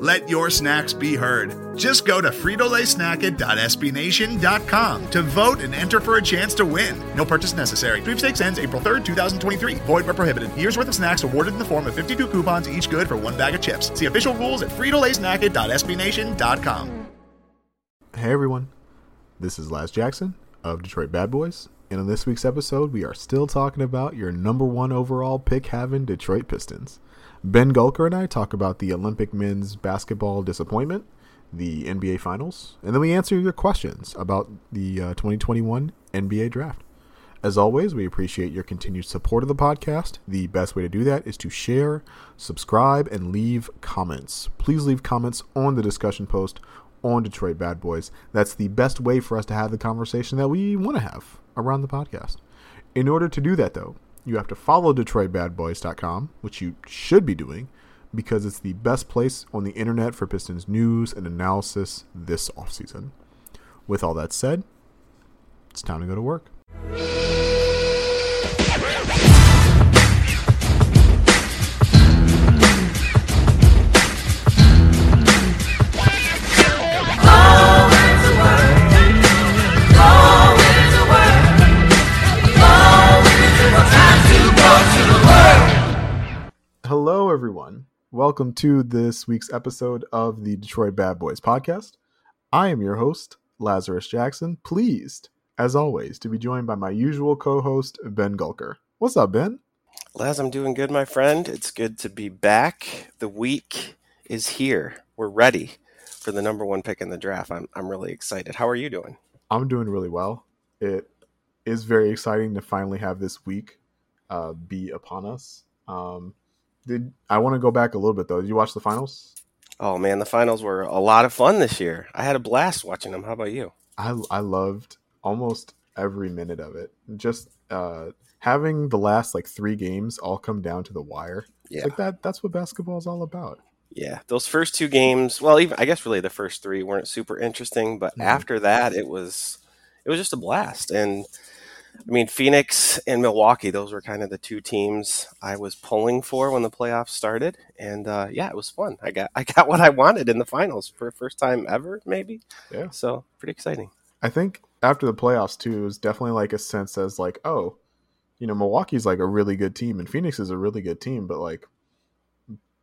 Let your snacks be heard. Just go to fritolaysnacket.sbnation.com to vote and enter for a chance to win. No purchase necessary. Sweepstakes ends April 3rd, 2023. Void where prohibited. Year's worth of snacks awarded in the form of 52 coupons, each good for one bag of chips. See official rules at fritolaysnacket.sbnation.com. Hey everyone, this is Laz Jackson of Detroit Bad Boys, and on this week's episode, we are still talking about your number one overall pick having Detroit Pistons. Ben Gulker and I talk about the Olympic men's basketball disappointment, the NBA Finals, and then we answer your questions about the uh, 2021 NBA Draft. As always, we appreciate your continued support of the podcast. The best way to do that is to share, subscribe, and leave comments. Please leave comments on the discussion post on Detroit Bad Boys. That's the best way for us to have the conversation that we want to have around the podcast. In order to do that, though, you have to follow DetroitBadBoys.com, which you should be doing, because it's the best place on the internet for Pistons news and analysis this offseason. With all that said, it's time to go to work. Welcome to this week's episode of the Detroit Bad Boys podcast. I am your host, Lazarus Jackson, pleased, as always, to be joined by my usual co host, Ben Gulker. What's up, Ben? Laz, I'm doing good, my friend. It's good to be back. The week is here. We're ready for the number one pick in the draft. I'm, I'm really excited. How are you doing? I'm doing really well. It is very exciting to finally have this week uh, be upon us. Um, did I want to go back a little bit though? Did you watch the finals? Oh man, the finals were a lot of fun this year. I had a blast watching them. How about you? I I loved almost every minute of it. Just uh, having the last like three games all come down to the wire. Yeah, like that. That's what basketball is all about. Yeah, those first two games. Well, even I guess really the first three weren't super interesting, but mm-hmm. after that, it was it was just a blast. And I mean, Phoenix and Milwaukee, those were kind of the two teams I was pulling for when the playoffs started. And uh, yeah, it was fun. I got I got what I wanted in the finals for the first time ever, maybe. Yeah. So pretty exciting. I think after the playoffs too, it was definitely like a sense as like, oh, you know, Milwaukee's like a really good team and Phoenix is a really good team, but like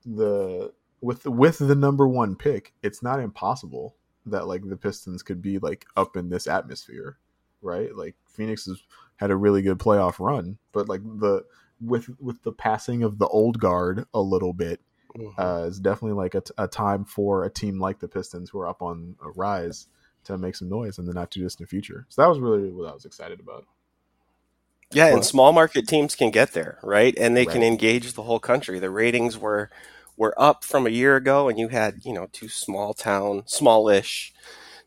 the with the, with the number one pick, it's not impossible that like the Pistons could be like up in this atmosphere, right? Like Phoenix has had a really good playoff run, but like the with with the passing of the old guard a little bit, mm-hmm. uh, is definitely like a time for a team like the Pistons who are up on a rise to make some noise in the not too distant future. So that was really what I was excited about. Yeah, and small market teams can get there, right? And they right. can engage the whole country. The ratings were were up from a year ago, and you had you know two small town, smallish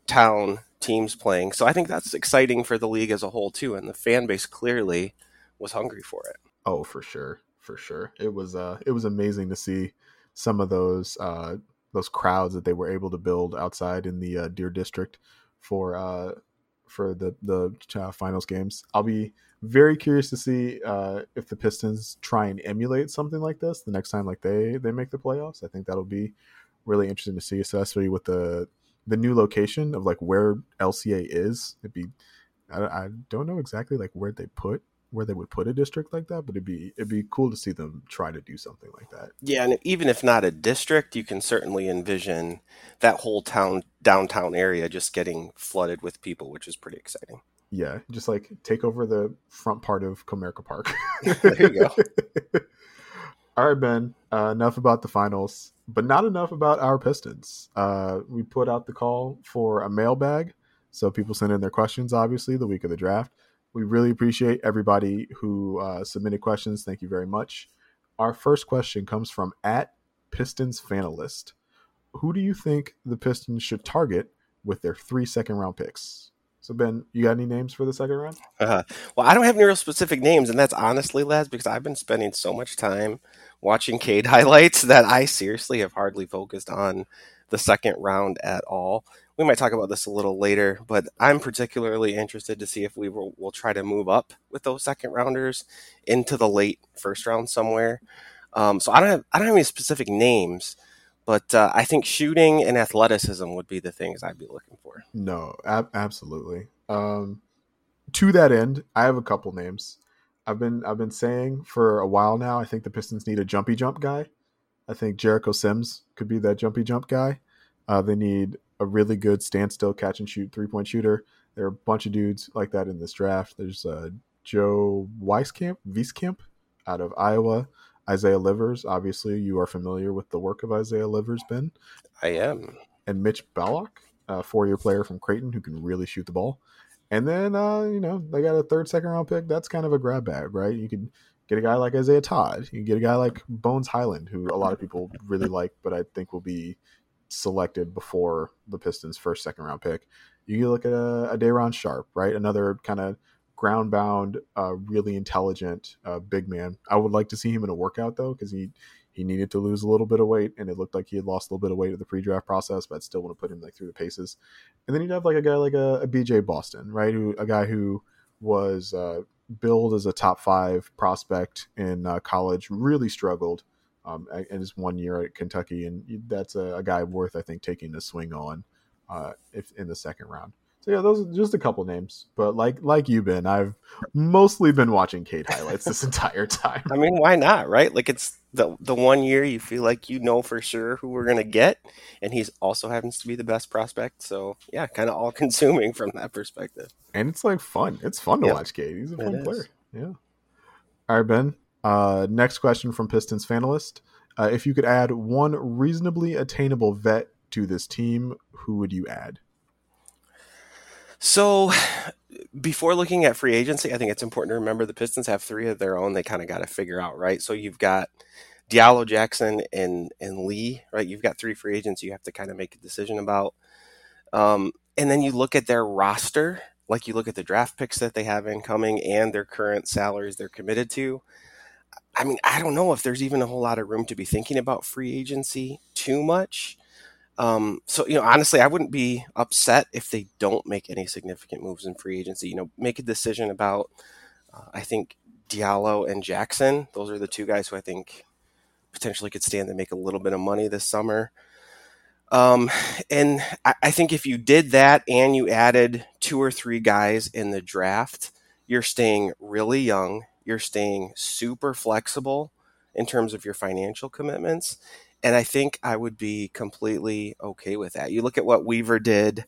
town teams playing. So I think that's exciting for the league as a whole too, and the fan base clearly was hungry for it. Oh, for sure, for sure. It was uh, it was amazing to see some of those uh, those crowds that they were able to build outside in the uh, Deer District for uh, for the the uh, finals games. I'll be very curious to see uh, if the Pistons try and emulate something like this the next time like they they make the playoffs. I think that'll be really interesting to see, especially with the the new location of like where LCA is. It'd be I, I don't know exactly like where they put where they would put a district like that, but it'd be it'd be cool to see them try to do something like that. Yeah, and even if not a district, you can certainly envision that whole town downtown area just getting flooded with people, which is pretty exciting. Yeah, just like take over the front part of Comerica Park. there you go. All right, Ben. Uh, enough about the finals, but not enough about our Pistons. Uh, we put out the call for a mailbag, so people send in their questions. Obviously, the week of the draft. We really appreciate everybody who uh, submitted questions. Thank you very much. Our first question comes from at Pistons Fanalist. who do you think the Pistons should target with their three second round picks? So Ben, you got any names for the second round? Uh, well, I don't have any real specific names, and that's honestly, Laz, because I've been spending so much time watching Cade highlights that I seriously have hardly focused on the second round at all. We might talk about this a little later, but I'm particularly interested to see if we will, will try to move up with those second rounders into the late first round somewhere. Um, so I don't have I don't have any specific names, but uh, I think shooting and athleticism would be the things I'd be looking for. No, ab- absolutely. Um, to that end, I have a couple names. I've been I've been saying for a while now. I think the Pistons need a jumpy jump guy. I think Jericho Sims could be that jumpy jump guy. Uh, they need a really good standstill catch and shoot three point shooter. There are a bunch of dudes like that in this draft. There's uh, Joe Weiskamp, Wieskamp out of Iowa. Isaiah Livers, obviously, you are familiar with the work of Isaiah Livers, Ben. I am. And Mitch Ballock, a four year player from Creighton who can really shoot the ball. And then, uh, you know, they got a third, second round pick. That's kind of a grab bag, right? You could get a guy like Isaiah Todd. You get a guy like Bones Hyland, who a lot of people really like, but I think will be selected before the Pistons' first, second round pick. You can look at a, a Day'Ron Sharpe, right? Another kind of ground bound, uh, really intelligent uh, big man. I would like to see him in a workout though, because he he needed to lose a little bit of weight, and it looked like he had lost a little bit of weight at the pre-draft process. But I'd still want to put him like through the paces. And then you'd have like a guy like a, a BJ Boston, right? Who a guy who was uh, billed as a top five prospect in uh, college, really struggled um, in his one year at Kentucky, and that's a, a guy worth I think taking a swing on uh, if in the second round. So yeah, those are just a couple names. But like like you, Ben, I've mostly been watching Cade highlights this entire time. I mean, why not, right? Like it's the the one year you feel like you know for sure who we're gonna get, and he's also happens to be the best prospect. So yeah, kind of all consuming from that perspective. And it's like fun. It's fun to watch Cade. He's a fun player. Yeah. All right, Ben. Uh, next question from Pistons Fanalist. Uh, if you could add one reasonably attainable vet to this team, who would you add? So, before looking at free agency, I think it's important to remember the Pistons have three of their own. They kind of got to figure out, right? So you've got Diallo, Jackson, and and Lee, right? You've got three free agents you have to kind of make a decision about. Um, and then you look at their roster, like you look at the draft picks that they have incoming and their current salaries they're committed to. I mean, I don't know if there's even a whole lot of room to be thinking about free agency too much. Um, so you know, honestly, I wouldn't be upset if they don't make any significant moves in free agency. You know, make a decision about. Uh, I think Diallo and Jackson; those are the two guys who I think potentially could stand to make a little bit of money this summer. Um, and I, I think if you did that and you added two or three guys in the draft, you're staying really young. You're staying super flexible in terms of your financial commitments and I think I would be completely okay with that. You look at what Weaver did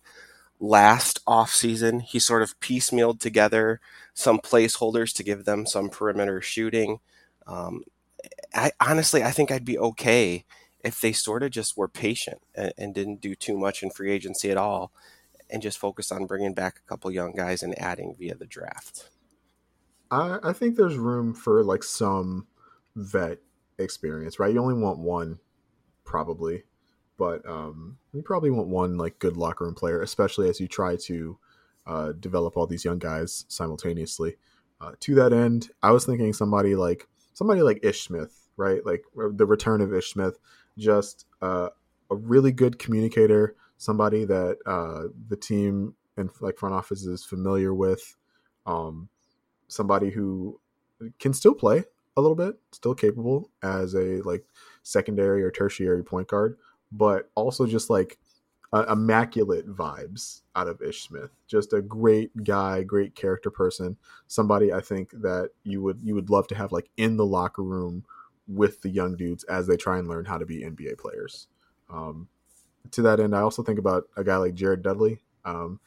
last offseason, he sort of piecemealed together some placeholders to give them some perimeter shooting. Um, I honestly, I think I'd be okay if they sort of just were patient and, and, didn't do too much in free agency at all, and just focused on bringing back a couple young guys and adding via the draft. I, I think there's room for like some vet experience, right? You only want one probably, but um, you probably want one like good locker room player, especially as you try to uh, develop all these young guys simultaneously. Uh, to that end, I was thinking somebody like somebody like Ish Smith, right? Like the return of Ish Smith, just uh, a really good communicator, somebody that uh, the team and like front office is familiar with, um, somebody who can still play a little bit, still capable as a like secondary or tertiary point guard, but also just like uh, immaculate vibes out of Ish Smith. Just a great guy, great character person. Somebody I think that you would you would love to have like in the locker room with the young dudes as they try and learn how to be NBA players. Um, to that end, I also think about a guy like Jared Dudley. Um,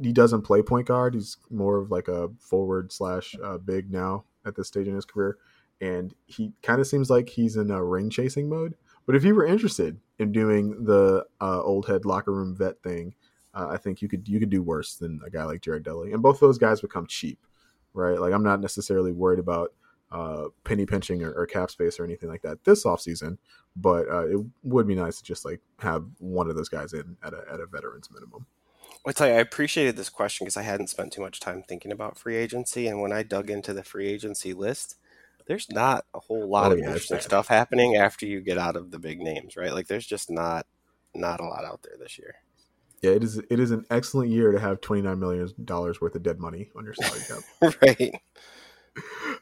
he doesn't play point guard. He's more of like a forward slash uh, big now at this stage in his career and he kind of seems like he's in a ring chasing mode. But if you were interested in doing the uh, old head locker room vet thing, uh, I think you could you could do worse than a guy like Jared Dudley. And both those guys become cheap, right? Like I'm not necessarily worried about uh, penny pinching or, or, cap space or anything like that this offseason. But uh, it would be nice to just like have one of those guys in at a, at a veterans minimum. I tell you, I appreciated this question because I hadn't spent too much time thinking about free agency, and when I dug into the free agency list, there's not a whole lot oh, of yeah, interesting stuff happening after you get out of the big names, right? Like there's just not not a lot out there this year. Yeah, it is. It is an excellent year to have twenty nine million dollars worth of dead money on your salary cap. right.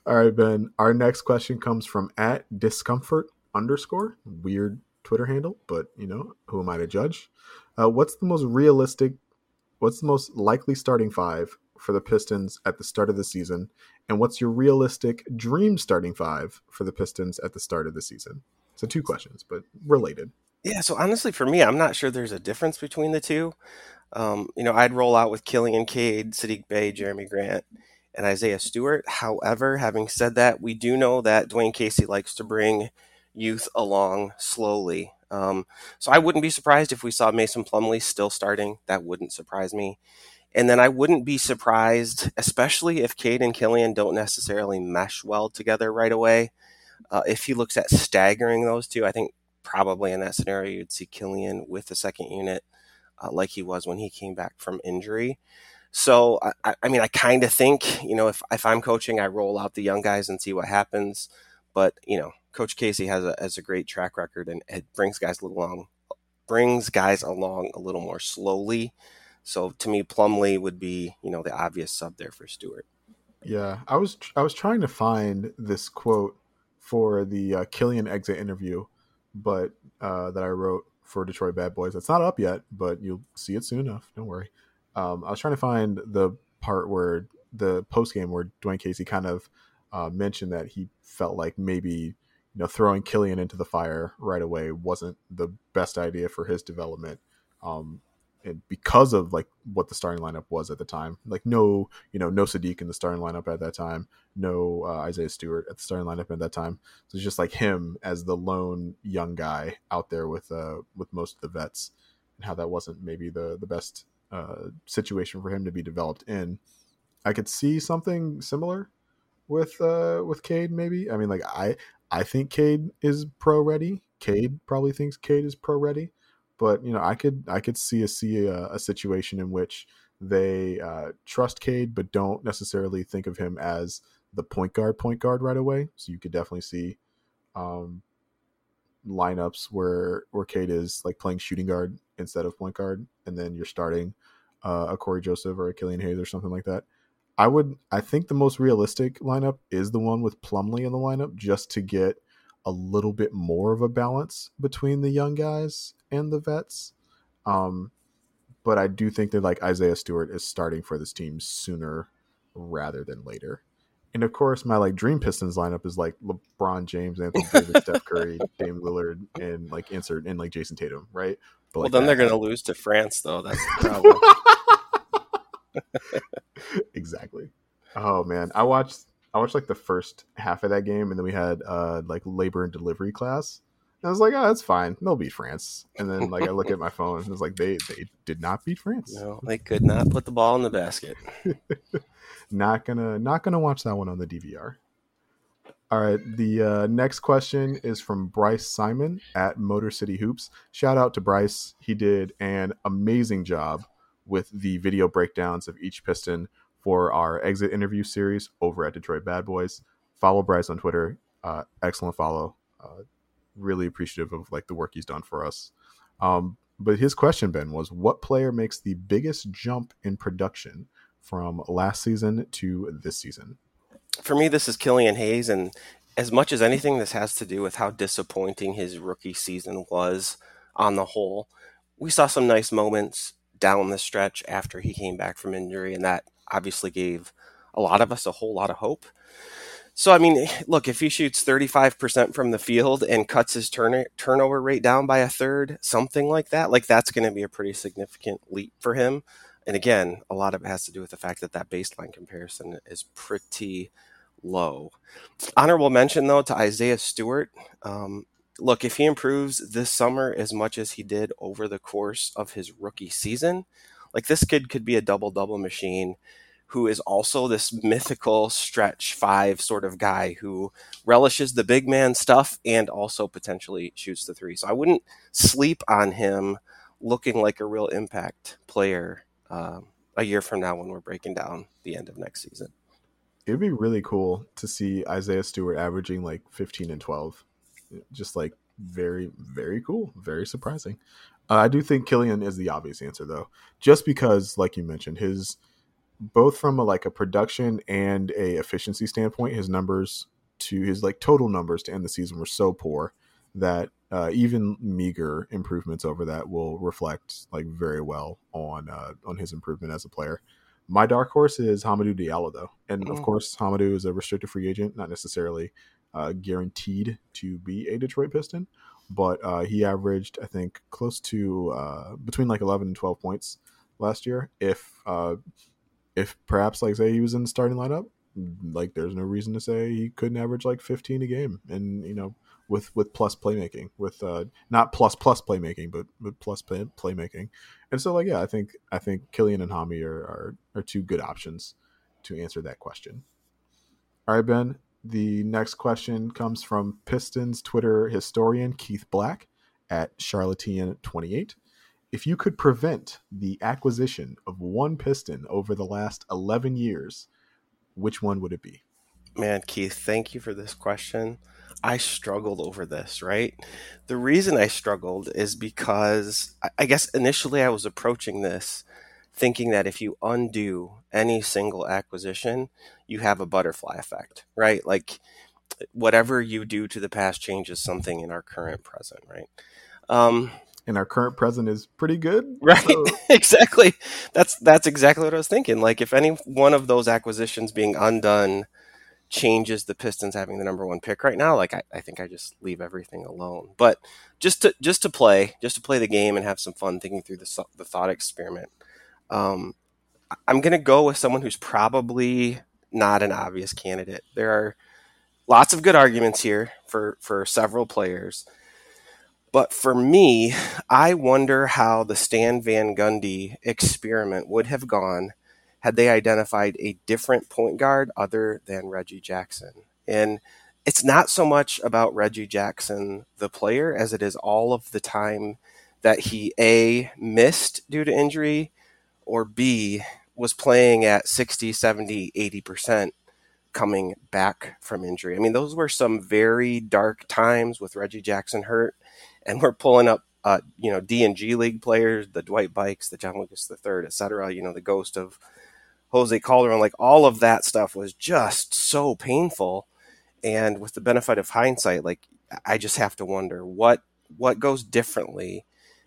All right, Ben. Our next question comes from at discomfort underscore weird Twitter handle, but you know who am I to judge? Uh, what's the most realistic? What's the most likely starting five for the Pistons at the start of the season, and what's your realistic dream starting five for the Pistons at the start of the season? So two questions, but related. Yeah, so honestly, for me, I'm not sure there's a difference between the two. Um, you know, I'd roll out with Killian Cade, Saddiq Bey, Jerami Grant, and Isaiah Stewart. However, having said that, we do know that Dwane Casey likes to bring youth along slowly. Um, so I wouldn't be surprised if we saw Mason Plumlee still starting. That wouldn't surprise me. And then I wouldn't be surprised, especially if Cade and Killian don't necessarily mesh well together right away. Uh, if he looks at staggering those two, I think probably in that scenario you'd see Killian with the second unit, uh, like he was when he came back from injury. So I, I mean, I kind of think you know if if I'm coaching, I roll out the young guys and see what happens. But you know, Coach Casey has a has a great track record and it brings guys along brings guys along a little more slowly. So to me, Plumlee would be you know the obvious sub there for Stewart. Yeah, I was I was trying to find this quote for the uh, Killian exit interview, but uh, that I wrote for Detroit Bad Boys. It's not up yet, but you'll see it soon enough. Don't worry. Um, I was trying to find the part where the post game where Dwane Casey kind of uh, mentioned that he felt like maybe you know throwing Killian into the fire right away wasn't the best idea for his development. Um, because of like what the starting lineup was at the time, like no, you know, no Saddiq in the starting lineup at that time, no uh, Isaiah Stewart at the starting lineup at that time. So it's just like him as the lone young guy out there with uh with most of the vets, and how that wasn't maybe the the best uh, situation for him to be developed in. I could see something similar with uh with Cade maybe. I mean like I I think Cade is pro ready. Cade probably thinks Cade is pro ready, but you know I could I could see a see a, a situation in which they uh, trust Cade but don't necessarily think of him as the point guard point guard right away. So you could definitely see um, lineups where where Cade is like playing shooting guard instead of point guard, and then you're starting uh, a Cory Joseph or a Killian Hayes or something like that. I would I think the most realistic lineup is the one with Plumlee in the lineup just to get a little bit more of a balance between the young guys and the vets. Um, but I do think that like Isaiah Stewart is starting for this team sooner rather than later. And of course, my like dream Pistons lineup is like LeBron James, Anthony Davis, Steph Curry, Dame Lillard, and like insert and like Jayson Tatum, right? But, well, then they're going to lose to France, though. That's the problem. exactly. Oh man, I watched I watched like the first half of that game, and then we had uh like labor and delivery class. And I was like, oh, that's fine. They'll beat France. And then like I look at my phone, and it was like they they did not beat France. No, they could not put the ball in the basket. not gonna not gonna watch that one on the DVR. All right, the uh, next question is from Bryce Simon at Motor City Hoops. Shout out to Bryce. He did an amazing job with the video breakdowns of each piston for our exit interview series over at Detroit Bad Boys. Follow Bryce on Twitter. Uh, excellent follow. Uh, really appreciative of like the work he's done for us. Um, but his question, Ben, was what player makes the biggest jump in production from last season to this season? for me, this is Killian Hayes, and as much as anything, this has to do with how disappointing his rookie season was on the whole. We saw some nice moments down the stretch after he came back from injury, and that obviously gave a lot of us a whole lot of hope. So, I mean, look, if he shoots 35% from the field and cuts his turn- turnover rate down by a third, something like that, like that's going to be a pretty significant leap for him. And again, a lot of it has to do with the fact that that baseline comparison is pretty low. Honorable mention though to Isaiah Stewart. Um, look, if he improves this summer as much as he did over the course of his rookie season, like this kid could be a double double machine who is also this mythical stretch five sort of guy who relishes the big man stuff and also potentially shoots the three. So I wouldn't sleep on him looking like a real impact player um, a year from now when we're breaking down the end of next season. It'd be really cool to see Isaiah Stewart averaging like 15 and 12. Just like very, very cool. Very surprising. Uh, I do think Killian is the obvious answer though, just because, like you mentioned, his both from a, like a production and a efficiency standpoint, his numbers to his like total numbers to end the season were so poor that uh, even meager improvements over that will reflect like very well on uh, on his improvement as a player. My dark horse is Hamidou Diallo though, and mm. of course Hamidou is a restricted free agent, not necessarily uh, guaranteed to be a Detroit Piston, but uh, he averaged I think close to uh, between like 11 and 12 points last year. If uh, if perhaps like say he was in the starting lineup, like there's no reason to say he couldn't average like 15 a game, and you know with with plus playmaking, with uh, not plus plus playmaking, but plus play, playmaking, and so like yeah, I think I think Killian and Hami are, are are two good options to answer that question. All right, Ben. The next question comes from Pistons Twitter historian Keith Black at Charlatan28 if you could prevent the acquisition of one piston over the last 11 years, which one would it be? Man, Keith, thank you for this question. I struggled over this, right? The reason I struggled is because I guess initially I was approaching this thinking that if you undo any single acquisition, you have a butterfly effect, right? Like whatever you do to the past changes something in our current present, right? Um, and our current present is pretty good. Right. So. exactly. That's that's exactly what I was thinking. Like if any one of those acquisitions being undone changes the Pistons having the number one pick right now, like I, I think I just leave everything alone. But just to just to play, just to play the game and have some fun thinking through the the thought experiment. Um, I'm gonna go with someone who's probably not an obvious candidate. There are lots of good arguments here for for several players. But for me, I wonder how the Stan Van Gundy experiment would have gone had they identified a different point guard other than Reggie Jackson. And it's not so much about Reggie Jackson, the player, as it is all of the time that he A, missed due to injury, or B, was playing at 60, 70, 80% coming back from injury. I mean, those were some very dark times with Reggie Jackson hurt and we're pulling up uh, you know D and G League players, the Dwight Buycks, the John Lucas III, et cetera. You know the ghost of Jose Calderon, like all of that stuff was just so painful. And with the benefit of hindsight, like I just have to wonder what what goes differently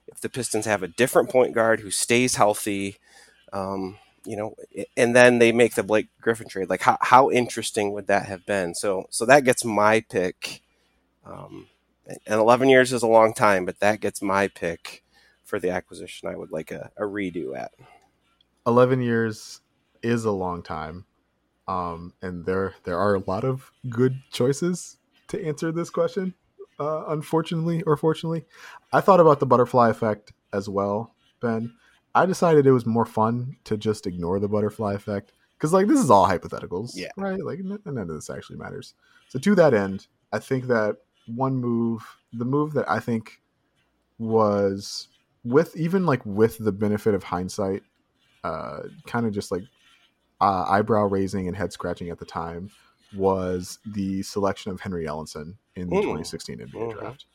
if the Pistons have a different point guard who stays healthy. Um, you know, and then they make the Blake Griffin trade. Like, how, how interesting would that have been? So, so that gets my pick. Um, and 11 years is a long time, but that gets my pick for the acquisition I would like a, a redo at. 11 years is a long time. Um, and there there are a lot of good choices to answer this question. Uh, unfortunately or fortunately, I thought about the butterfly effect as well, Ben. I decided it was more fun to just ignore the butterfly effect because, like, this is all hypotheticals, yeah, right? Like, none of this actually matters. So, to that end, I think that one move, the move that I think was with even like with the benefit of hindsight, uh, kind of just like uh, eyebrow raising and head scratching at the time was the selection of Henry Ellenson in the 2016 NBA mm-hmm. draft.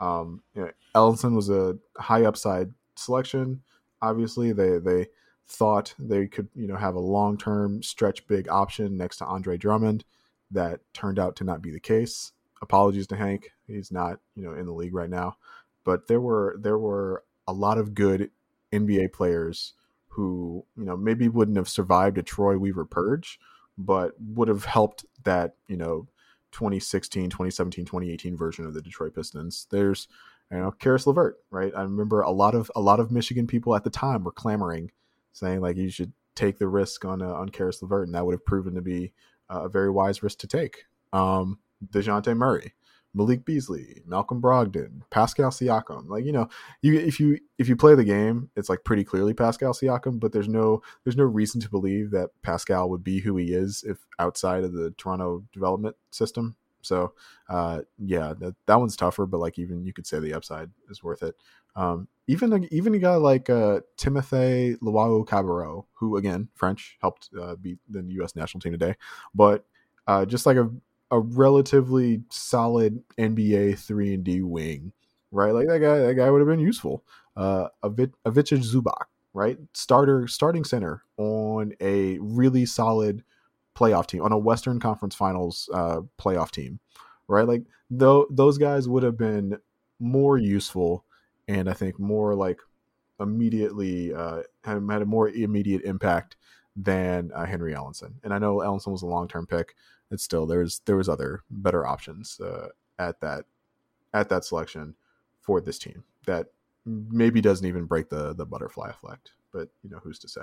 Um, you know, Ellenson was a high upside selection. Obviously, they they thought they could you know have a long term stretch big option next to Andre Drummond. That turned out to not be the case apologies to Hank. He's not, you know, in the league right now. But there were there were a lot of good NBA players who, you know, maybe wouldn't have survived a Troy Weaver purge, but would have helped that, you know, 2016, 2017, 2018 version of the Detroit Pistons. There's, you know, Caris LeVert, right? I remember a lot of a lot of Michigan people at the time were clamoring, saying like you should take the risk on uh, on Caris LeVert, and that would have proven to be a very wise risk to take. Um, Dejounte Murray, Malik Beasley, Malcolm Brogdon, Pascal Siakam. Like you know, you if you if you play the game, it's like pretty clearly Pascal Siakam, but there's no there's no reason to believe that Pascal would be who he is if outside of the Toronto development system. So uh, yeah, that, that one's tougher, but like even you could say the upside is worth it. Um, even even a guy like uh, Timothy Luwawu-Cabarrot, who again French helped uh, beat the U.S. national team today, but uh, just like a a relatively solid NBA three and D wing, right? Like that guy, that guy would have been useful. Uh, Avic Zubac, right? Starter, starting center on a really solid playoff team, on a Western Conference Finals uh, playoff team, right? Like though those guys would have been more useful, and I think more like immediately uh, had, had a more immediate impact than uh, Henry Ellenson. And I know Ellenson was a long term pick, it's still there's there was other better options uh, at that at that selection for this team that maybe doesn't even break the the butterfly effect. But you know who's to say.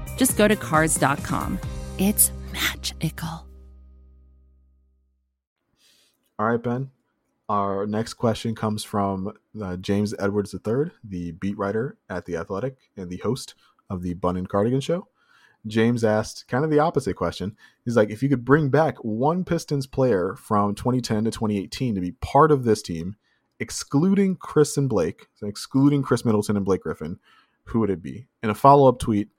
just go to Cars.com. It's magical. All right, Ben. Our next question comes from uh, James Edwards III, the beat writer at The Athletic and the host of the Bun and Cardigan Show. James asked kind of the opposite question. He's like, if you could bring back one Pistons player from 2010 to 2018 to be part of this team, excluding Chris and Blake, so excluding Khris Middleton and Blake Griffin, who would it be? In a follow up tweet,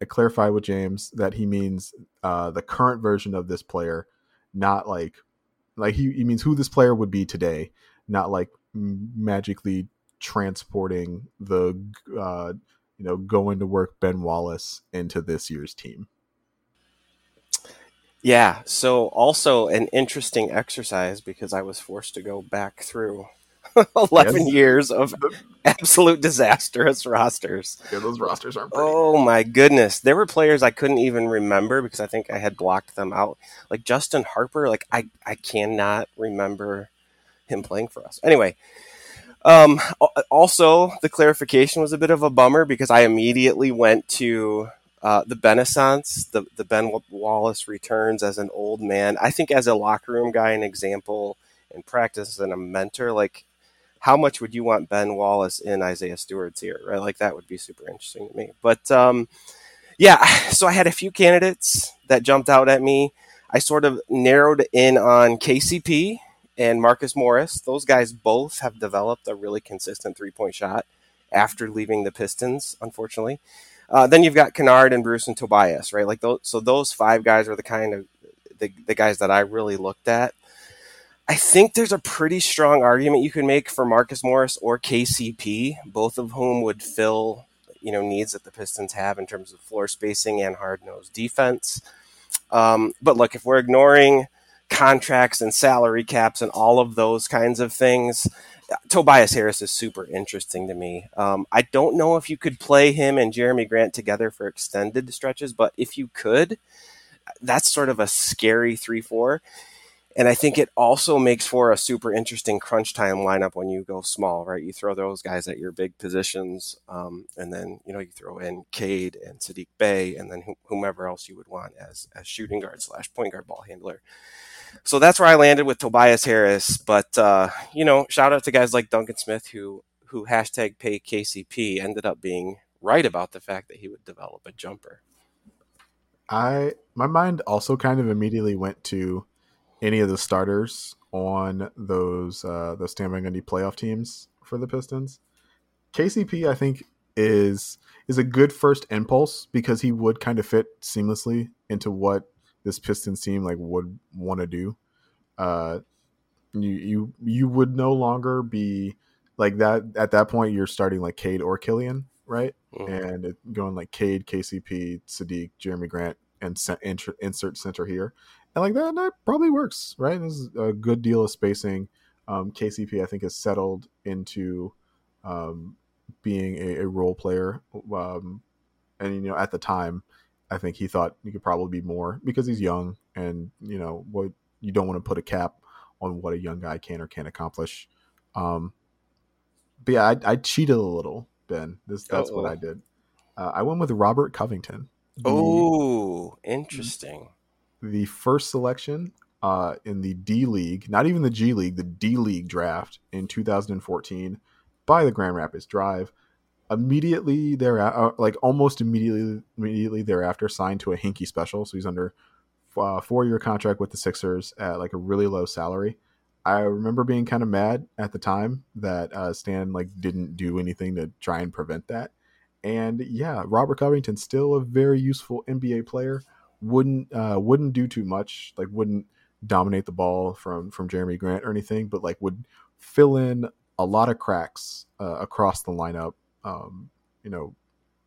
I clarified with James that he means uh, the current version of this player, not like like he, he means who this player would be today, not like magically transporting the uh, you know going to work Ben Wallace into this year's team. Yeah, so also an interesting exercise because I was forced to go back through 11 yes. years of absolute disastrous rosters. Yeah, those rosters aren't pretty. Oh my goodness. There were players I couldn't even remember because I think I had blocked them out. Like Justin Harper, like I, I cannot remember him playing for us. Anyway, um, also the clarification was a bit of a bummer because I immediately went to uh, the Renaissance, the, the Ben Wallace returns as an old man. I think as a locker room guy, an example in practice and a mentor, like how much would you want Ben Wallace in Isaiah Stewart's ear, right? Like that would be super interesting to me. But um, yeah, so I had a few candidates that jumped out at me. I sort of narrowed in on KCP and Marcus Morris. Those guys both have developed a really consistent three point shot after leaving the Pistons, unfortunately. Uh, then you've got Kennard and Bruce and Tobias, right? Like those, so those five guys are the kind of the, the guys that I really looked at. I think there's a pretty strong argument you can make for Marcus Morris or KCP, both of whom would fill you know needs that the Pistons have in terms of floor spacing and hard nosed defense. Um, but look, if we're ignoring contracts and salary caps and all of those kinds of things, Tobias Harris is super interesting to me. Um, I don't know if you could play him and Jerami Grant together for extended stretches, but if you could, that's sort of a scary 3 4. And I think it also makes for a super interesting crunch time lineup when you go small, right? You throw those guys at your big positions, um, and then you know you throw in Cade and Saddiq Bey, and then whomever else you would want as as shooting guard slash point guard ball handler. So that's where I landed with Tobias Harris. But uh, you know, shout out to guys like Duncan Smith who who hashtag pay KCP ended up being right about the fact that he would develop a jumper. I my mind also kind of immediately went to any of the starters on those uh, those Stan Van Gundy playoff teams for the Pistons. KCP, I think, is is a good first impulse because he would kind of fit seamlessly into what this Pistons team like would want to do. Uh, you you you would no longer be like that at that point. You're starting like Cade or Killian, right? Mm-hmm. And it, going like Cade, KCP, Saddiq, Jerami Grant, and insert center here and like that, that probably works, right? There's a good deal of spacing Um, KCP, I think, has settled into um, being a, a, role player. Um, and you know, at the time, I think he thought he could probably be more because he's young, and you know, what you don't want to put a cap on what a young guy can or can't accomplish. Um, but yeah, I, I cheated a little, Ben. This that's Uh-oh. what I did. Uh, I went with Robert Covington. Oh, interesting. The first selection uh, in the D League, not even the G League, the D League draft in 2014 by the Grand Rapids Drive. Immediately there, uh, like almost immediately, immediately thereafter, signed to a Hinkie special. So he's under uh, four year contract with the Sixers at like a really low salary. I remember being kind of mad at the time that uh, Stan like didn't do anything to try and prevent that. And yeah, Robert Covington still a very useful NBA player. Wouldn't uh, wouldn't do too much. Like wouldn't dominate the ball from from Jerami Grant or anything, but like would fill in a lot of cracks uh, across the lineup. Um, you know,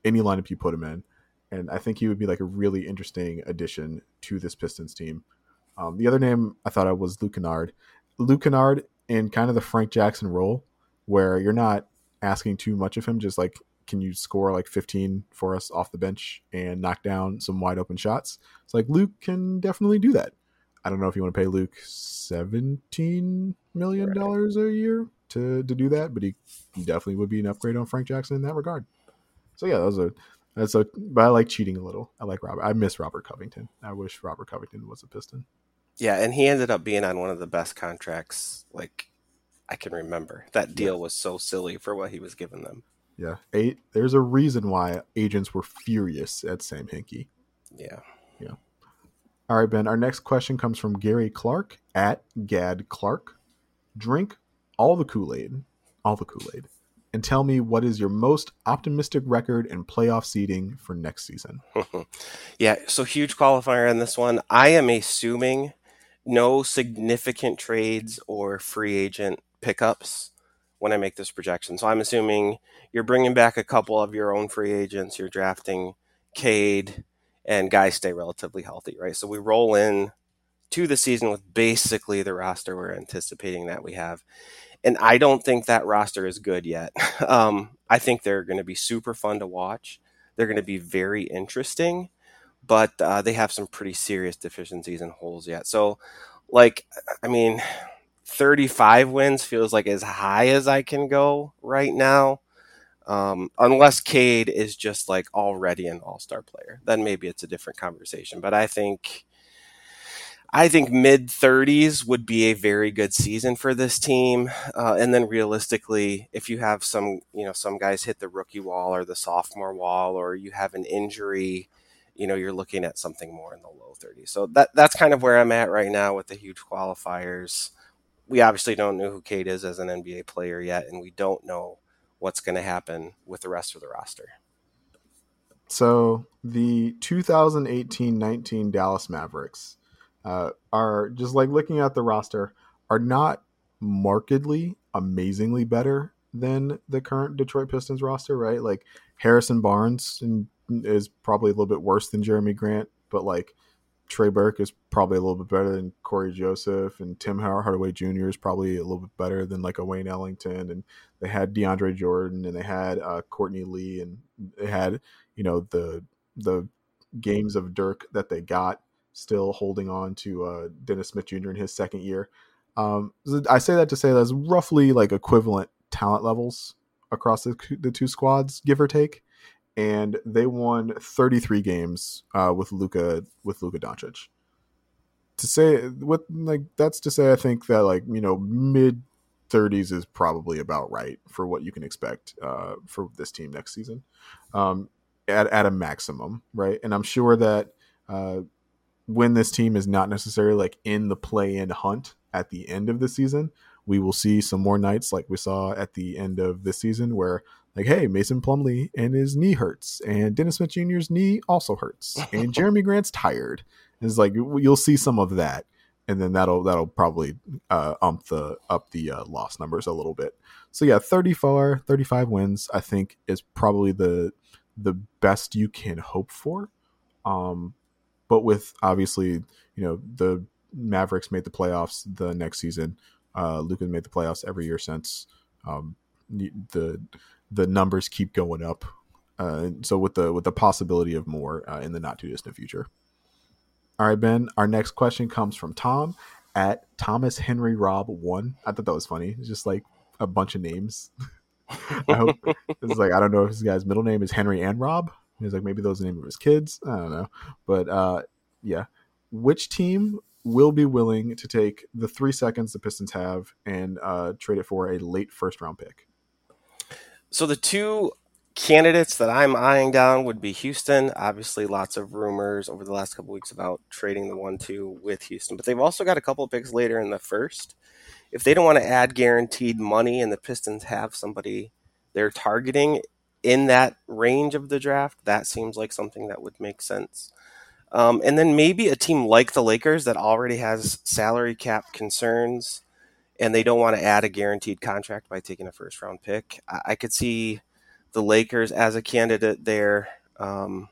any lineup you put him in, and I think he would be like a really interesting addition to this Pistons team. Um, the other name I thought of was Luke Kennard. Luke Kennard in kind of the Frank Jackson role, where you're not asking too much of him, just like can you score like 15 for us off the bench and knock down some wide open shots? It's like Luke can definitely do that. I don't know if you want to pay Luke 17 million dollars right. a year to to do that, but he, he definitely would be an upgrade on Frank Jackson in that regard. So yeah, that was a that's a but I like cheating a little. I like Robert. I miss Robert Covington. I wish Robert Covington was a Piston. Yeah, and he ended up being on one of the best contracts like I can remember. That deal yeah. was so silly for what he was giving them. Yeah, eight. There's a reason why agents were furious at Sam Hinkie. Yeah, yeah. All right, Ben. Our next question comes from Gary Clark at Gad Clark. Drink all the Kool Aid, all the Kool Aid, and tell me what is your most optimistic record and playoff seeding for next season. yeah, so huge qualifier on this one. I am assuming no significant trades or free agent pickups when I make this projection. So I'm assuming you're bringing back a couple of your own free agents, you're drafting Cade, and guys stay relatively healthy, right? So we roll in to the season with basically the roster we're anticipating that we have. And I don't think that roster is good yet. Um, I think they're going to be super fun to watch. They're going to be very interesting, but uh, they have some pretty serious deficiencies and holes yet. So, like, I mean, 35 wins feels like as high as I can go right now. Um, unless Cade is just like already an all star player, then maybe it's a different conversation. But I think, I think mid 30s would be a very good season for this team. Uh, and then realistically, if you have some, you know, some guys hit the rookie wall or the sophomore wall, or you have an injury, you know, you're looking at something more in the low 30s. So that that's kind of where I'm at right now with the huge qualifiers we obviously don't know who Cade is as an NBA player yet, and we don't know what's going to happen with the rest of the roster. So the 2018-19 Dallas Mavericks uh, are just like looking at the roster are not markedly amazingly better than the current Detroit Pistons roster, right? Like Harrison Barnes is probably a little bit worse than Jerami Grant, but like Trey Burke is probably a little bit better than Cory Joseph, and Tim Hardaway Jr. is probably a little bit better than like a Wayne Ellington. And they had DeAndre Jordan, and they had uh, Courtney Lee, and they had you know the the games of Dirk that they got still holding on to uh, Dennis Smith Jr. in his second year. Um, I say that to say that's roughly like equivalent talent levels across the, the two squads, give or take and they won 33 games uh, with Luka with Luka Doncic. To say what like that's to say, I think that like you know mid 30s is probably about right for what you can expect uh, for this team next season, um, at at a maximum, right? And I'm sure that uh, when this team is not necessarily like in the play-in hunt at the end of the season, we will see some more nights like we saw at the end of this season where like, hey, Mason Plumlee and his knee hurts, and Dennis Smith Jr.'s knee also hurts, and Jerami Grant's tired. And It's like you'll see some of that, and then that'll that'll probably uh, ump the up the uh, loss numbers a little bit. So yeah, 34, 35 wins, I think is probably the the best you can hope for. Um, but with obviously, you know, the Mavericks made the playoffs the next season Uh, Luka made the playoffs every year since. Um, the the numbers keep going up. Uh, so with the with the possibility of more uh, in the not too distant future. All right, Ben. Our next question comes from Tom at Thomas Henry Rob one. I thought that was funny. It's just like a bunch of names. I hope it's like I don't know if this guy's middle name is Henry and Rob. He's like maybe those are the name of his kids. I don't know, but uh, yeah. Which team will be willing to take the three seconds the Pistons have and uh, trade it for a late first round pick? So the two candidates that I'm eyeing down would be Houston. Obviously, lots of rumors over the last couple weeks about trading the one-two with Houston, but they've also got a couple of picks later in the first. If they don't want to add guaranteed money, and the Pistons have somebody they're targeting in that range of the draft, that seems like something that would make sense. Um, and then maybe a team like the Lakers that already has salary cap concerns and they don't want to add a guaranteed contract by taking a first round pick. I, I could see the Lakers as a candidate there. Um,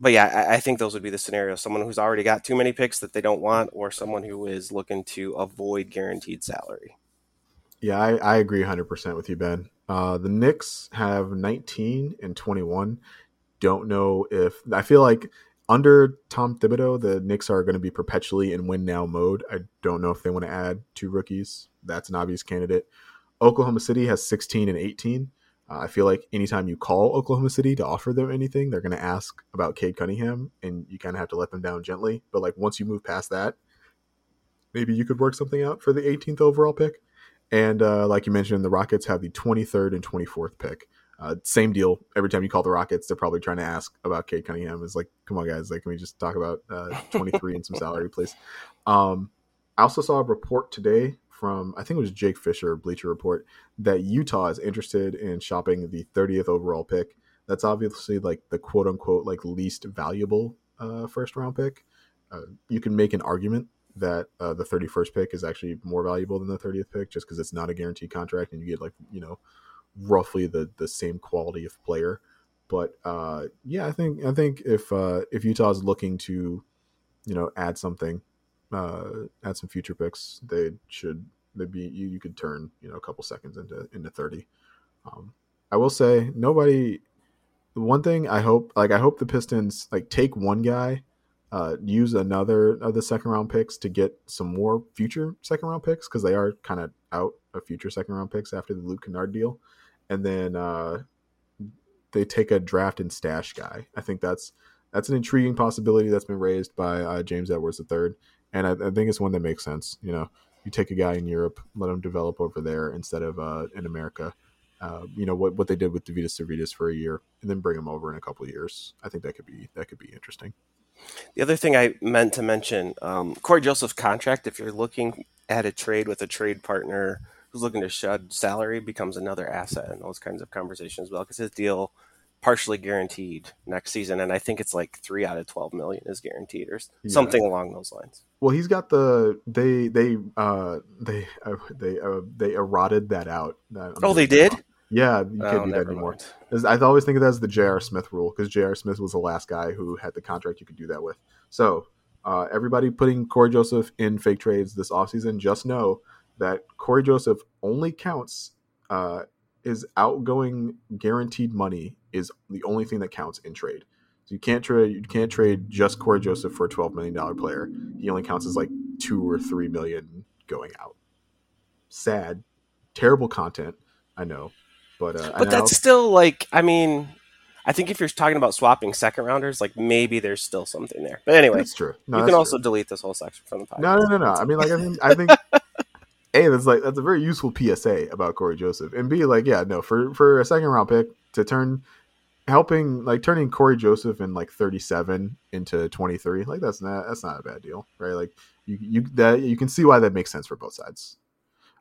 but yeah, I, I, think those would be the scenarios. Someone who's already got too many picks that they don't want, or someone who is looking to avoid guaranteed salary. Yeah, I, I agree 100% with you, Ben. Uh, the Knicks have 19 and 21. Don't know if I feel like under Tom Thibodeau, the Knicks are going to be perpetually in win now mode. I don't know if they want to add two rookies. That's an obvious candidate. Oklahoma City has 16 and 18. Uh, I feel like anytime you call Oklahoma City to offer them anything, they're going to ask about Cade Cunningham, and you kind of have to let them down gently. But like once you move past that, maybe you could work something out for the 18th overall pick. And uh, like you mentioned, the Rockets have the 23rd and 24th pick. Uh, same deal. Every time you call the Rockets, they're probably trying to ask about Cade Cunningham. It's like, come on, guys, like, can we just talk about uh, 23 and some salary, please? Um, I also saw a report today from I think it was Jake Fisher, Bleacher Report, that Utah is interested in shopping the 30th overall pick. That's obviously like the quote unquote like least valuable uh, first round pick. Uh, you can make an argument that uh, the 31st pick is actually more valuable than the 30th pick just because it's not a guaranteed contract and you get like you know roughly the the same quality of player. But uh, yeah, I think I think if uh, if Utah is looking to you know add something uh, add some future picks, they should they be you, you could turn you know a couple seconds into into thirty. Um, I will say nobody. One thing I hope like I hope the Pistons like take one guy, uh, use another of the second round picks to get some more future second round picks because they are kind of out of future second round picks after the Luke Kennard deal, and then uh, they take a draft and stash guy. I think that's that's an intriguing possibility that's been raised by uh, James Edwards III and I, I, think it's one that makes sense. You know, you take a guy in Europe, let him develop over there instead of uh, in America. Uh, you know what what they did with Deividas Sirvydis for a year, and then bring him over in a couple years. I think that could be that could be interesting. The other thing I meant to mention, um, Cory Joseph's contract. If you're looking at a trade with a trade partner who's looking to shed salary, becomes another asset in those kinds of conversations well, because his deal partially guaranteed next season, and I think it's like three out of twelve million is guaranteed or yeah. something along those lines. Well, he's got the they they uh they uh, they uh, they eroded that out. That, oh, they did. Yeah, you can't oh, do that anymore. I always think of that as the J.R. Smith rule because J.R. Smith was the last guy who had the contract you could do that with. So, uh, everybody putting Cory Joseph in fake trades this offseason, just know that Cory Joseph only counts uh, his outgoing guaranteed money is the only thing that counts in trade. So you can't trade you can't trade just Cory Joseph for a twelve million dollar player. He only counts as like two or three million going out. Sad, terrible content. I know, but uh, but that's still like I mean, I think if you're talking about swapping second rounders, like maybe there's still something there. But anyway, that's true. No, you can also delete this whole section from the podcast. No, no, no, no. I mean, like I mean, I think. A, that's like that's a very useful PSA about Cory Joseph, and B, like yeah, no, for for a second round pick to turn helping like turning Cory Joseph in like 37 into 23 like that's not that's not a bad deal right? Like you you that you can see why that makes sense for both sides.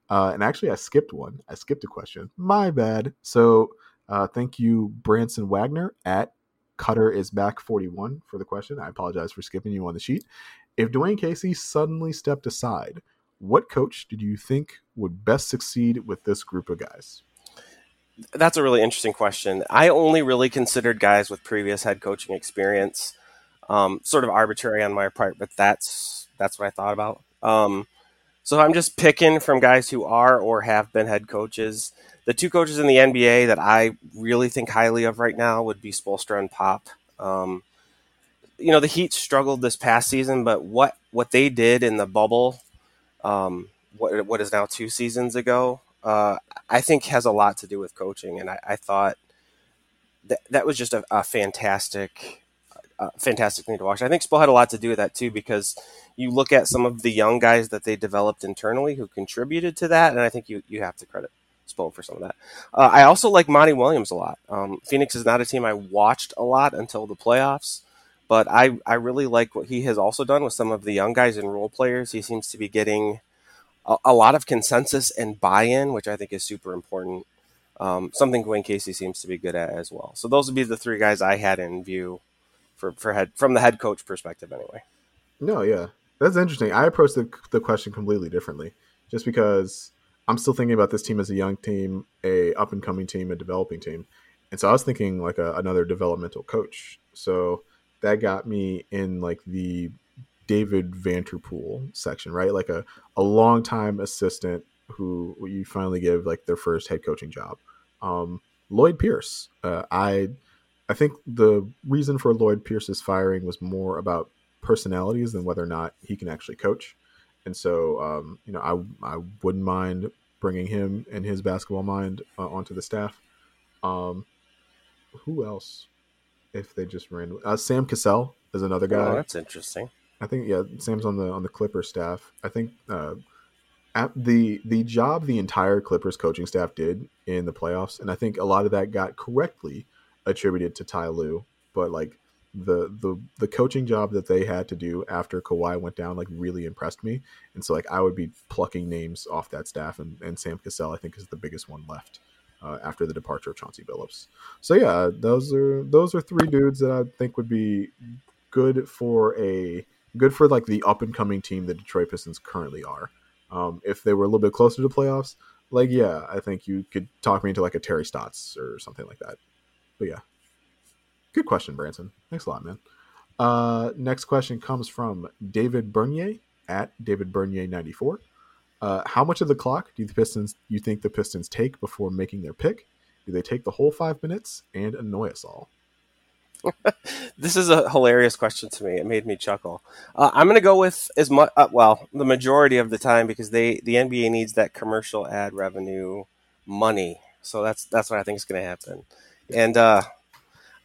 Uh and actually I skipped one. I skipped a question. My bad. So uh thank you Branson Wagner at Cutter is back 41 for the question. I apologize for skipping you on the sheet. If Dwane Casey suddenly stepped aside what coach did you think would best succeed with this group of guys that's a really interesting question. I only really considered guys with previous head coaching experience. Um, sort of arbitrary on my part, but that's that's what I thought about. Um, So I'm just picking from guys who are or have been head coaches. The two coaches in the NBA that I really think highly of right now would be Spoelstra and Pop. Um, you know, the Heat struggled this past season, but what what they did in the bubble, um, what what is now two seasons ago, uh, I think has a lot to do with coaching. And I, I thought that that was just a, a fantastic, uh, fantastic thing to watch. I think Spo had a lot to do with that too, because you look at some of the young guys that they developed internally who contributed to that, and I think you you have to credit Spo for some of that. Uh, I also like Monty Williams a lot. Um, Phoenix is not a team I watched a lot until the playoffs, but I I really like what he has also done with some of the young guys and role players. He seems to be getting a, a lot of consensus and buy-in, which I think is super important. Um, something Dwane Casey seems to be good at as well. So those would be the three guys I had in view for, for head from the head coach perspective, anyway. No, yeah, that's interesting. I approached the, the question completely differently, just because I'm still thinking about this team as a young team, a up and coming team, a developing team, and so I was thinking like a, another developmental coach. So that got me in like the David Vanterpool section, right? Like a a long time assistant who you finally give like their first head coaching job. Um, Lloyd Pierce. Uh, I I think the reason for Lloyd Pierce's firing was more about personalities than whether or not he can actually coach. And so, um, you know, I I wouldn't mind bringing him and his basketball mind uh, onto the staff. Um, who else? If they just ran uh, Sam Cassell is another guy. Oh, that's interesting. I think yeah, Sam's on the on the Clippers staff. I think uh, at the the job the entire Clippers coaching staff did in the playoffs, and I think a lot of that got correctly attributed to Ty Lue, but like the the the coaching job that they had to do after Kawhi went down like really impressed me, and so like I would be plucking names off that staff, and, and Sam Cassell I think is the biggest one left uh, after the departure of Chauncey Billups. So yeah, those are those are three dudes that I think would be good for a good for like the up and coming team the Detroit Pistons currently are. Um, if they were a little bit closer to the playoffs, like yeah, I think you could talk me into like a Terry Stotts or something like that. But yeah, good question, Branson. Thanks a lot, man. Uh, next question comes from David Bernier at David Bernier ninety four. Uh, how much of the clock do the Pistons you think the Pistons take before making their pick? Do they take the whole five minutes and annoy us all? this is a hilarious question to me. It made me chuckle. Uh, I'm going to go with as much, uh, well, the majority of the time because they the NBA needs that commercial ad revenue money. So that's that's what I think is going to happen. And uh,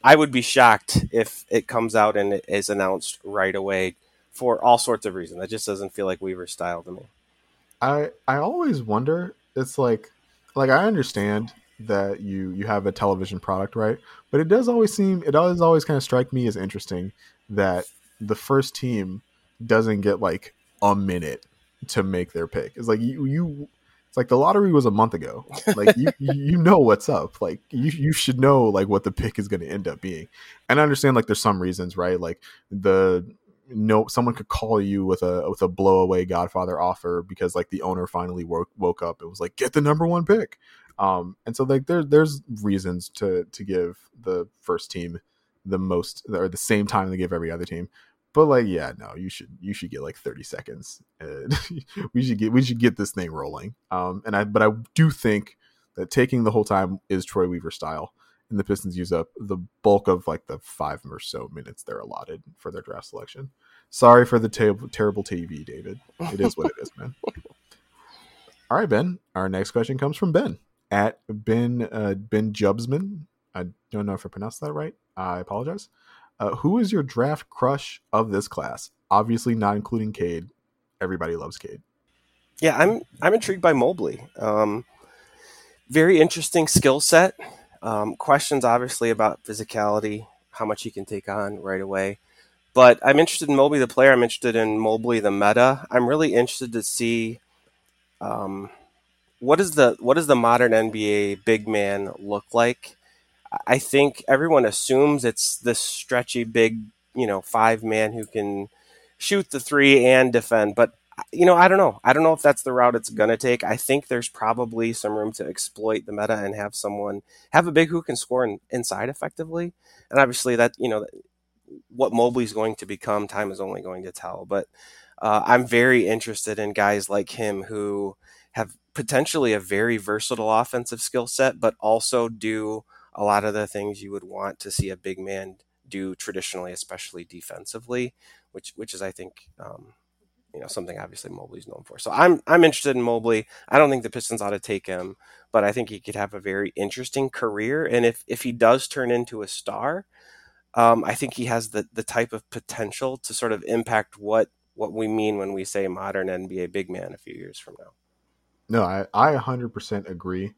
I would be shocked if it comes out and it is announced right away for all sorts of reasons. That just doesn't feel like Weaver style to me. I I always wonder. It's like like I understand that you you have a television product, right? But it does always seem it does always kind of strike me as interesting that the first team doesn't get like a minute to make their pick. It's like you you it's like the lottery was a month ago. Like you you know what's up. Like you you should know like what the pick is going to end up being. And I understand like there's some reasons, right? Like the no someone could call you with a with a blow away Godfather offer because like the owner finally woke woke up. and was like get the number one pick. Um, and so like there there's reasons to to give the first team the most or the same time they give every other team. But like, yeah, no, you should you should get like 30 seconds. we should get we should get this thing rolling. Um, and I but I do think that taking the whole time is Troy Weaver style, and the Pistons use up the bulk of like the five or so minutes they're allotted for their draft selection. Sorry for the ter- terrible TV, David. It is what it is, man. All right, Ben. Our next question comes from Ben at Ben uh, Ben Jubsman. I don't know if I pronounced that right. I apologize. Uh, who is your draft crush of this class? Obviously, not including Cade. Everybody loves Cade. Yeah, I'm I'm intrigued by Mobley. Um, very interesting skill set. Um, questions obviously about physicality, how much he can take on right away. But I'm interested in Mobley the player. I'm interested in Mobley the meta. I'm really interested to see um, what is the what does the modern NBA big man look like? I think everyone assumes it's this stretchy big, you know, five man who can shoot the three and defend, but you know, I don't know. I don't know if that's the route it's to take. I think there's probably some room to exploit the meta and have someone have a big who can score in, inside effectively. And obviously that, you know, what Mobley's going to become, time is only going to tell. But Uh, I'm very interested in guys like him who have potentially a very versatile offensive skill set, but also do a lot of the things you would want to see a big man do traditionally, especially defensively, which which is I think um, you know something obviously Mobley's known for. So I'm I'm interested in Mobley. I don't think the Pistons ought to take him, but I think he could have a very interesting career. And if if he does turn into a star, um, I think he has the the type of potential to sort of impact what what we mean when we say modern NBA big man a few years from now. No, I I 100% agree.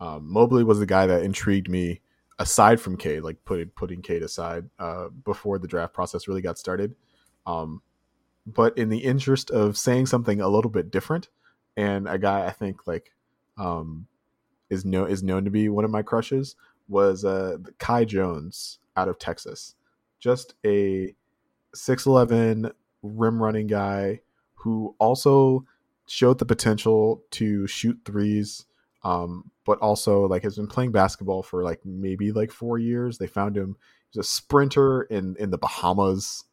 Um, Mobley was the guy that intrigued me aside from Cade, like putting putting Cade aside uh, before the draft process really got started. Um, but in the interest of saying something a little bit different, and a guy I think like um, is no is known to be one of my crushes was uh, Kai Jones out of Texas, just a six eleven rim running guy who also showed the potential to shoot threes, um, but also like has been playing basketball for like maybe like four years. They found him he's a sprinter in in the Bahamas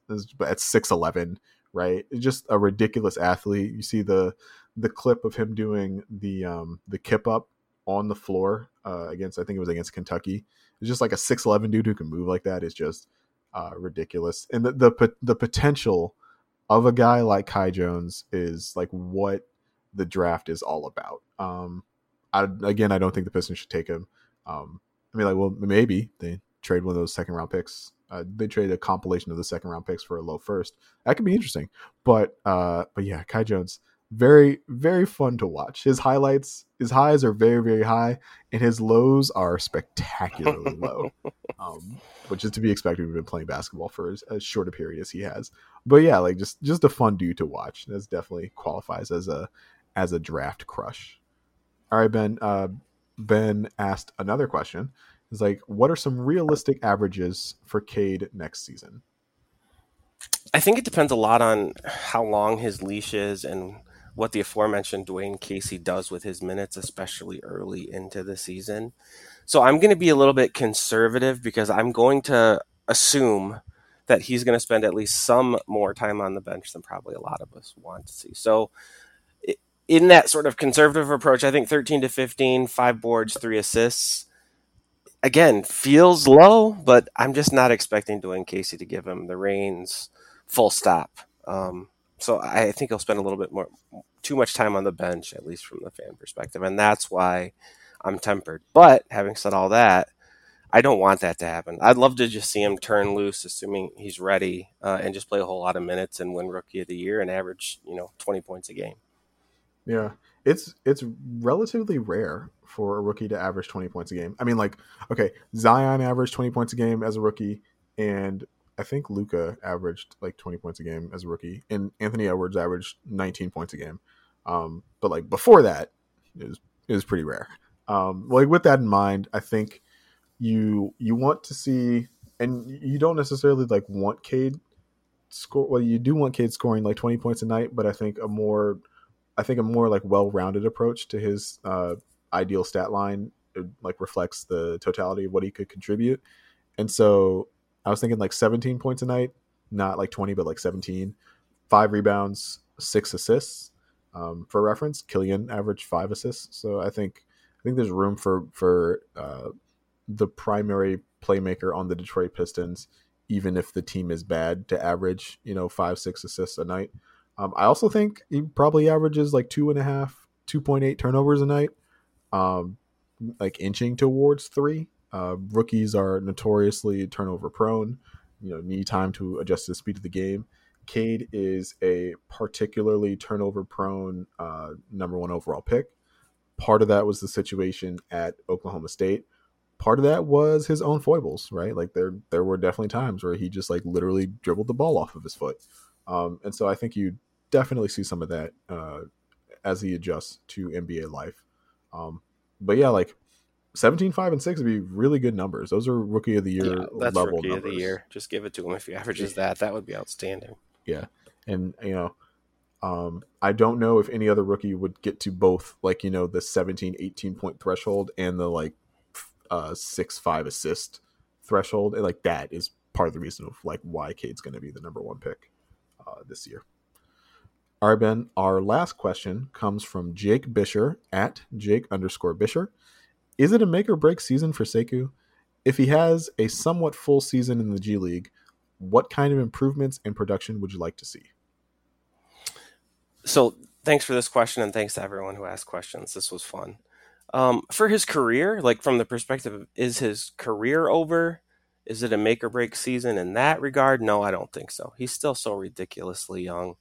at six eleven, right? Just a ridiculous athlete. You see the the clip of him doing the um the kip up on the floor uh, against I think it was against Kentucky. It's just like a six eleven dude who can move like that is just uh, ridiculous, and the the the potential of a guy like Kai Jones is like what the draft is all about. Um, I, again, I don't think the Pistons should take him. Um, I mean, like, well, maybe they trade one of those second round picks. Uh, they trade a compilation of the second round picks for a low first. That could be interesting. But, uh, but yeah, Kai Jones, very, very fun to watch. His highlights, his highs are very, very high, and his lows are spectacularly low, um, which is to be expected. We've been playing basketball for as, as short a period as he has. But yeah, like just just a fun dude to watch. That's definitely qualifies as a as a draft crush. All right, Ben. Uh, ben asked another question. Like, what are some realistic averages for Cade next season? I think it depends a lot on how long his leash is and what the aforementioned Dwane Casey does with his minutes, especially early into the season. So I'm going to be a little bit conservative because I'm going to assume that he's going to spend at least some more time on the bench than probably a lot of us want to see. So in that sort of conservative approach, I think 13 to 15, five boards, three assists. Again, feels low, but I'm just not expecting Dwane Casey to give him the reins full stop. Um, so I think he'll spend a little bit more, too much time on the bench, at least from the fan perspective. And that's why I'm tempered. But having said all that, I don't want that to happen. I'd love to just see him turn loose, assuming he's ready, uh, and just play a whole lot of minutes and win Rookie of the Year and average, you know, 20 points a game. Yeah, it's it's relatively rare for a rookie to average 20 points a game. I mean, like, okay, Zion averaged 20 points a game as a rookie, and I think Luka averaged like 20 points a game as a rookie, and Anthony Edwards averaged 19 points a game. Um, but like before that, it was it was pretty rare. Um, like with that in mind, I think you you want to see, and you don't necessarily like want Cade score. Well, you do want Cade scoring like 20 points a night, but I think a more I think a more like well-rounded approach to his uh, ideal stat line like reflects the totality of what he could contribute. And so I was thinking like 17 points a night, not like 20, but like 17, five rebounds, six assists. Um, for reference, Killian averaged five assists. So I think I think there's room for for uh, the primary playmaker on the Detroit Pistons, even if the team is bad, to average you know five six assists a night. Um, I also think he probably averages like two and a half, 2.8 turnovers a night, um, like inching towards three. Uh, rookies are notoriously turnover prone, you know, need time to adjust to the speed of the game. Cade is a particularly turnover prone uh, number one overall pick. Part of that was the situation at Oklahoma State. Part of that was his own foibles, right? Like there, there were definitely times where he just like literally dribbled the ball off of his foot. Um, and so I think you definitely see some of that uh, as he adjusts to NBA life. Um, but yeah, like 17, 5, and 6 would be really good numbers. Those are rookie of the year yeah, that's level rookie numbers. of the year. Just give it to him if he averages that. That would be outstanding. Yeah. And, you know, um, I don't know if any other rookie would get to both, like, you know, the 17, 18 point threshold and the, like, uh, 6, 5 assist threshold. And, like, that is part of the reason of, like, why Cade's going to be the number one pick uh, this year. All right, Ben. Our last question comes from Jake Bisher at Jake underscore Bisher. Is it a make or break season for Sekou? If he has a somewhat full season in the G League, what kind of improvements in production would you like to see? So, thanks for this question, and thanks to everyone who asked questions. This was fun. Um, for his career, like from the perspective of is his career over? Is it a make or break season in that regard? No, I don't think so. He's still so ridiculously young.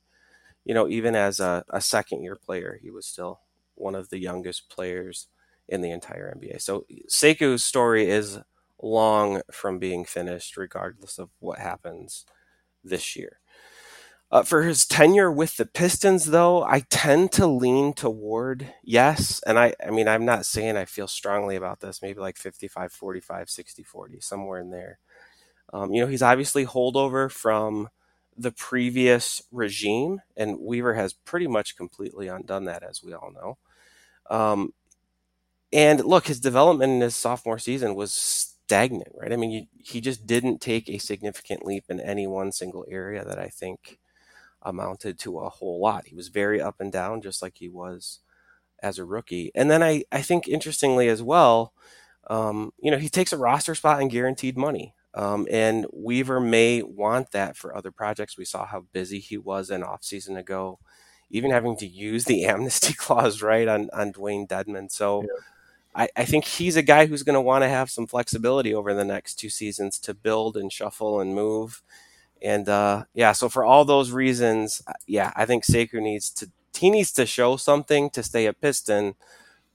You know, even as a, a second year player, he was still one of the youngest players in the entire NBA. So Sekou's story is long from being finished, regardless of what happens this year. Uh, for his tenure with the Pistons, though, I tend to lean toward yes. And I, I mean, I'm not saying I feel strongly about this, maybe like 55 45, 60 40, somewhere in there. Um, you know, he's obviously holdover from the previous regime, and Weaver has pretty much completely undone that, as we all know. Um, and look, his development in his sophomore season was stagnant, right? I mean, you, he just didn't take a significant leap in any one single area that I think amounted to a whole lot. He was very up and down, just like he was as a rookie. And then I, I think interestingly as well, um, you know, he takes a roster spot and guaranteed money. Um, and Weaver may want that for other projects. We saw how busy he was an off season ago, even having to use the amnesty clause right on on Dewayne Dedmon. So yeah. I, I, think he's a guy who's going to want to have some flexibility over the next two seasons to build and shuffle and move. And uh, yeah, so for all those reasons, uh, yeah, I think Sekou needs to he needs to show something to stay a Piston.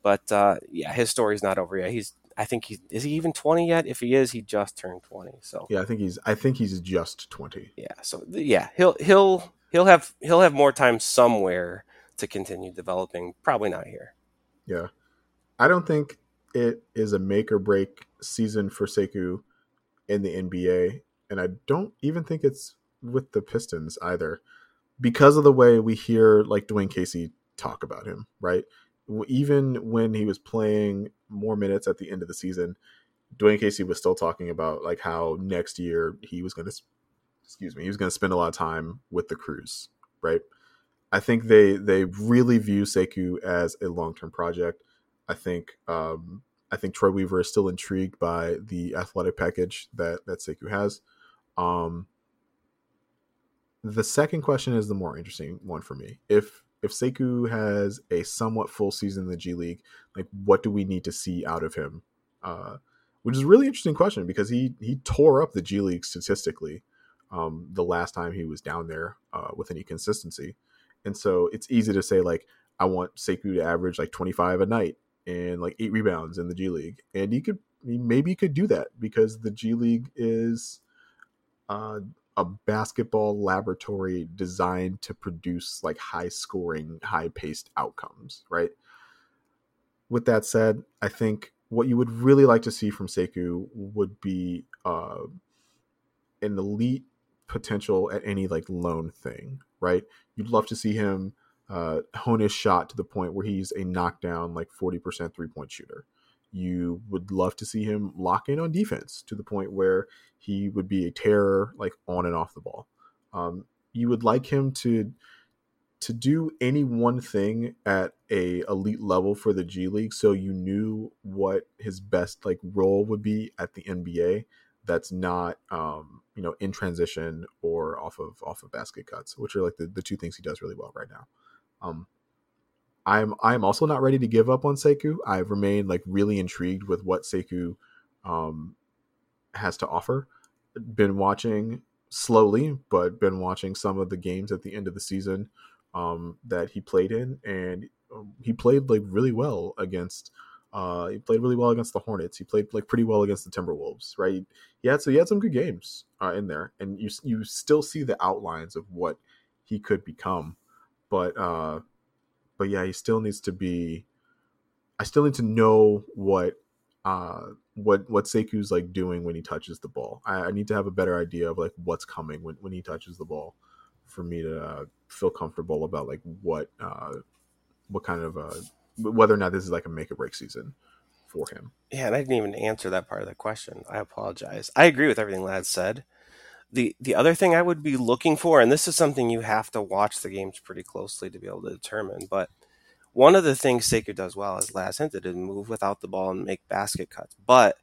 But uh, yeah, his story's not over yet. He's I think he's is he even 20 yet? If he is, he just turned 20. So Yeah, I think he's I think he's just 20. Yeah, so yeah, he'll he'll he'll have he'll have more time somewhere to continue developing, probably not here. Yeah. I don't think it is a make or break season for Sekou in the NBA, and I don't even think it's with the Pistons either, because of the way we hear like Dwane Casey talk about him. Right, even when he was playing more minutes at the end of the season, Dwane Casey was still talking about like how next year he was going to, excuse me, he was going to spend a lot of time with the Cruise, Right. I think they they really view Sekou as a long term project. I think um, I think Troy Weaver is still intrigued by the athletic package that that Sekou has. Um, the second question is the more interesting one for me. If if Sekou has a somewhat full season in the G League, like what do we need to see out of him? Uh, which is a really interesting question because he he tore up the G League statistically um, the last time he was down there uh, with any consistency, and so it's easy to say like I want Sekou to average like 25 a night and like eight rebounds in the G League, and he could he maybe could do that because the G League is uh, a basketball laboratory designed to produce like high scoring, high paced outcomes, right? With that said, I think what you would really like to see from Sekou would be uh, an elite potential at any like lone thing, right? You'd love to see him uh, hone his shot to the point where he's a knockdown like 40% three point shooter. You would love to see him lock in on defense to the point where he would be a terror like on and off the ball. Um, you would like him to to do any one thing at a elite level for the G League so you knew what his best like role would be at the NBA that's not um, you know in transition or off of off of basket cuts which are like the, the two things he does really well right now um, I'm I'm also not ready to give up on Sekou. I've remained like really intrigued with what Sekou um, has to offer. Been watching slowly, but been watching some of the games at the end of the season um, that he played in, and um, he played like really well against. Uh, he played really well against the Hornets. He played like pretty well against the Timberwolves, right? He had so he had some good games uh, in there, and you you still see the outlines of what he could become but uh but yeah he still needs to be i still need to know what uh what what Sekou's like doing when he touches the ball. I, I, need to have a better idea of like what's coming when, when he touches the ball for me to uh, feel comfortable about like what uh what kind of uh whether or not this is like a make or break season for him. Yeah and i didn't even answer that part of the question. I apologize. I agree with everything Laz said the the other thing I would be looking for, and this is something you have to watch the games pretty closely to be able to determine, but one of the things Sekou does well, as Laz hinted, is move without the ball and make basket cuts. But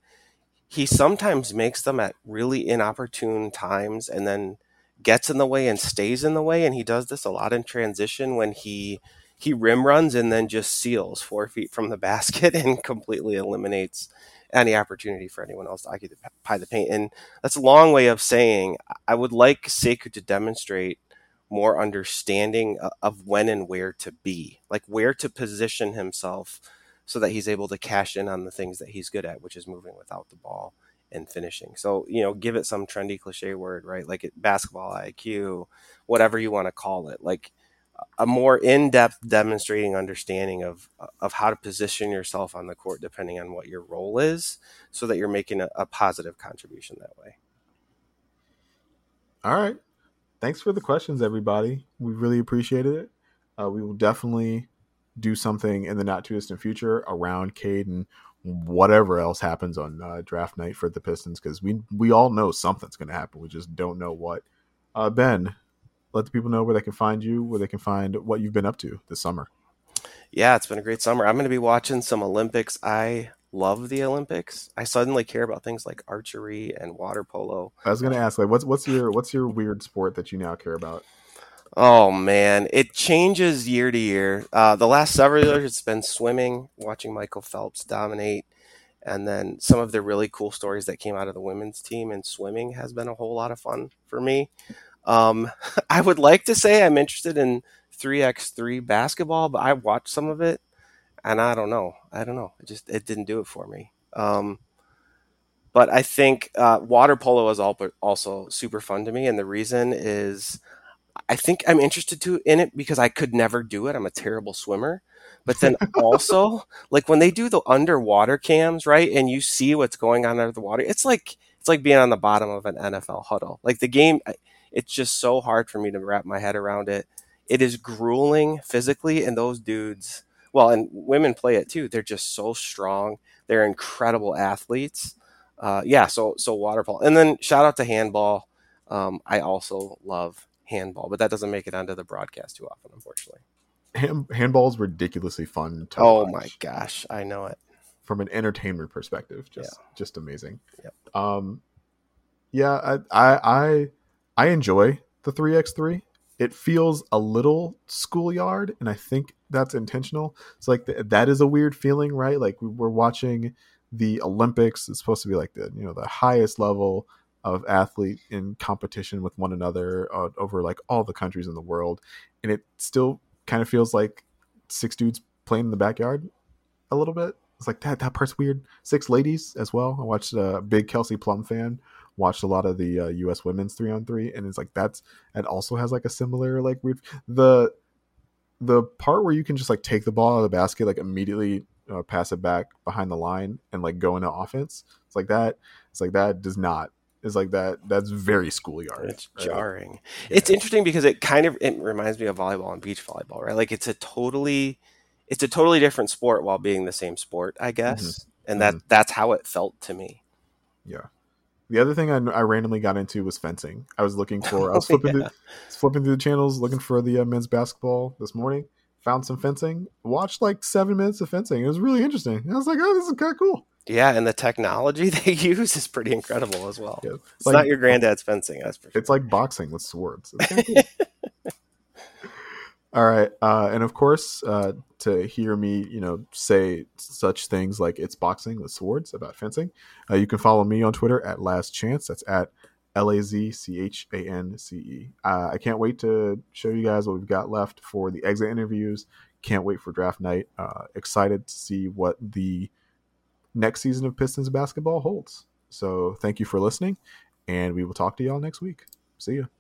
he sometimes makes them at really inopportune times and then gets in the way and stays in the way. And he does this a lot in transition when he he rim runs and then just seals four feet from the basket and completely eliminates any opportunity for anyone else to occupy the paint. And that's a long way of saying I would like Sekou to demonstrate more understanding of when and where to be, like where to position himself so that he's able to cash in on the things that he's good at, which is moving without the ball and finishing. So, you know, give it some trendy cliche word, right? Like it, basketball IQ, whatever you want to call it. Like a more in-depth demonstrating understanding of of how to position yourself on the court depending on what your role is so that you're making a, a positive contribution that way all right thanks for the questions everybody we really appreciated it uh, we will definitely do something in the not too distant future around Cade and whatever else happens on uh, draft night for the Pistons because we we all know something's going to happen. We just don't know what. Uh, ben, let the people know where they can find you, where they can find what you've been up to this summer. Yeah, it's been a great summer. I'm going to be watching some Olympics. I love the Olympics. I suddenly care about things like archery and water polo. I was going to ask, like, what's what's your what's your weird sport that you now care about? Oh man, it changes year to year. Uh, the last several years, it's been swimming, watching Michael Phelps dominate, and then some of the really cool stories that came out of the women's team in swimming has been a whole lot of fun for me. Um, I would like to say I'm interested in 3x3 basketball, but I watched some of it and I don't know. I don't know. It just, it didn't do it for me. Um, but I think uh, water polo is also super fun to me. And the reason is I think I'm interested to in it because I could never do it. I'm a terrible swimmer. But then also, like when they do the underwater cams, right, and you see what's going on under the water, it's like it's like being on the bottom of an NFL huddle. Like the game, it's just so hard for me to wrap my head around it. It is grueling physically, and those dudes, well, and women play it too. They're just so strong. They're incredible athletes. Uh, yeah, so so water polo, and then shout out to handball. Um, I also love handball, but that doesn't make it onto the broadcast too often, unfortunately. Hand, handball is ridiculously fun. oh watch. my gosh, I know it. From an entertainment perspective, just yeah. just amazing. Yep. Um, yeah, I I I, I enjoy the three x three. It feels a little schoolyard, and I think that's intentional. It's like the, that is a weird feeling, right? Like we're watching the Olympics. It's supposed to be like the you know the highest level of athlete in competition with one another uh, over like all the countries in the world, and it still kind of feels like six dudes playing in the backyard a little bit. It's like that that part's weird. Six ladies as well. I watched a big Kelsey Plum fan. Watched a lot of the uh, U.S. women's three on three, and it's like that's it also has like a similar like weird the the part where you can just like take the ball out of the basket like immediately uh, pass it back behind the line and like go into offense. It's like that. It's like that does not It's like that that's very schoolyard it's right? jarring yeah. it's interesting because it kind of it reminds me of volleyball and beach volleyball right like it's a totally it's a totally different sport while being the same sport i guess mm-hmm. and that mm-hmm. that's how it felt to me yeah the other thing I, I randomly got into was fencing i was looking for i was flipping, oh, yeah. through, flipping through the channels looking for the uh, men's basketball this morning found some fencing watched like seven minutes of fencing it was really interesting i was like oh this is kind of cool yeah, and the technology they use is pretty incredible as well. Yeah, it's, it's like, not your granddad's fencing, that's for sure. It's like boxing with swords. Cool. All right, uh, and of course, uh, to hear me, you know, say such things like it's boxing with swords about fencing, uh, you can follow me on Twitter at Last Chance. That's at L A Z C H A N C E. Uh, I can't wait to show you guys what we've got left for the exit interviews. Can't wait for draft night. Uh, excited to see what the next season of Pistons basketball holds. So thank you for listening, and we will talk to y'all next week. See you.